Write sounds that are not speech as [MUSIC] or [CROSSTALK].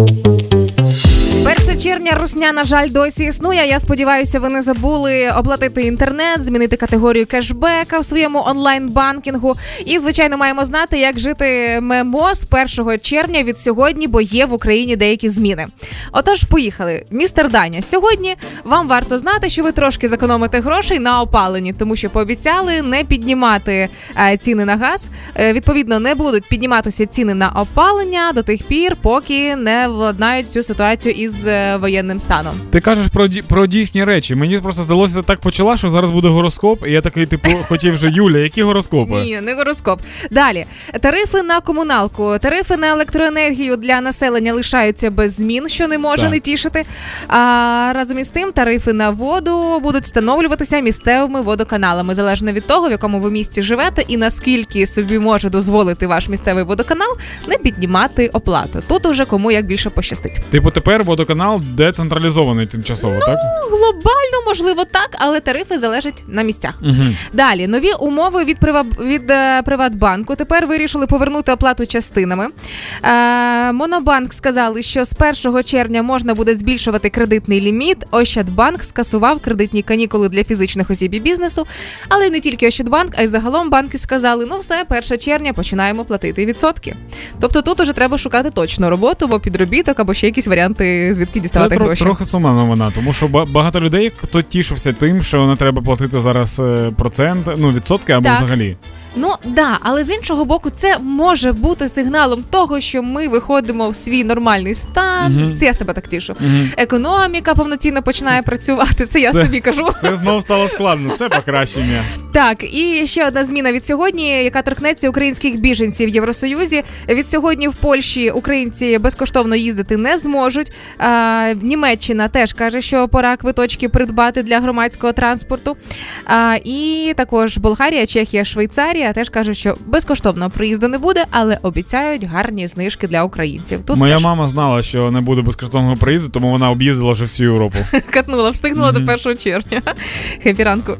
you. Червня русня, на жаль, досі існує. Я сподіваюся, ви не забули оплатити інтернет, змінити категорію кешбека в своєму онлайн-банкінгу. І, звичайно, маємо знати, як жити МЕМО з 1 червня від сьогодні, бо є в Україні деякі зміни. Отож, поїхали. Містер Даня. Сьогодні вам варто знати, що ви трошки зекономите грошей на опаленні, тому що пообіцяли не піднімати е, ціни на газ. Е, відповідно, не будуть підніматися ціни на опалення до тих пір, поки не владнають цю ситуацію із е, воєнним станом. Ти кажеш про ді про дійсні речі. Мені просто здалося, ти так почала, що зараз буде гороскоп, і я такий, типу, [LAUGHS] хотів вже Юля, які гороскопи? Ні, не гороскоп. Далі тарифи на комуналку, тарифи на електроенергію для населення лишаються без змін, що не може так. не тішити. А разом із тим, тарифи на воду будуть встановлюватися місцевими водоканалами, залежно від того, в якому ви місті живете, і наскільки собі може дозволити ваш місцевий водоканал не піднімати оплату. Тут уже кому як більше пощастить. Типу, тепер водоканал децентралізований тимчасово, ну, так? Глобально, можливо, так, але тарифи залежать на місцях. Угу. Далі нові умови від Прива... від е, Приватбанку. Тепер вирішили повернути оплату частинами. Е, Монобанк сказали, що з 1 червня можна буде збільшувати кредитний ліміт. Ощадбанк скасував кредитні канікули для фізичних осіб і бізнесу. Але не тільки Ощадбанк, а й загалом банки сказали: ну все, 1 червня починаємо платити відсотки. Тобто тут уже треба шукати точну роботу, бо підробіток або ще якісь варіанти, звідки діставати Це гроші. Трохи сумна вона, тому що багато людей, хто тішився тим, що не треба платити зараз е, процент, ну відсотки або так. взагалі. Ну да, але з іншого боку, це може бути сигналом того, що ми виходимо в свій нормальний стан. Угу. Це я себе так тішу. Угу. Економіка повноцінно починає працювати. Це я це, собі кажу. Це знову стало складно. Це покращення. Так, і ще одна зміна від сьогодні, яка торкнеться українських біженців в Євросоюзі. Від сьогодні в Польщі українці безкоштовно їздити не зможуть. А, Німеччина теж каже, що пора квиточки придбати для громадського транспорту. А, І також Болгарія, Чехія, Швейцарія Росія теж каже, що безкоштовного приїзду не буде, але обіцяють гарні знижки для українців. Тут моя теж... мама знала, що не буде безкоштовного приїзду, тому вона об'їздила вже всю Європу. [LAUGHS] Катнула, встигнула mm-hmm. до 1 червня. Хепі ранку.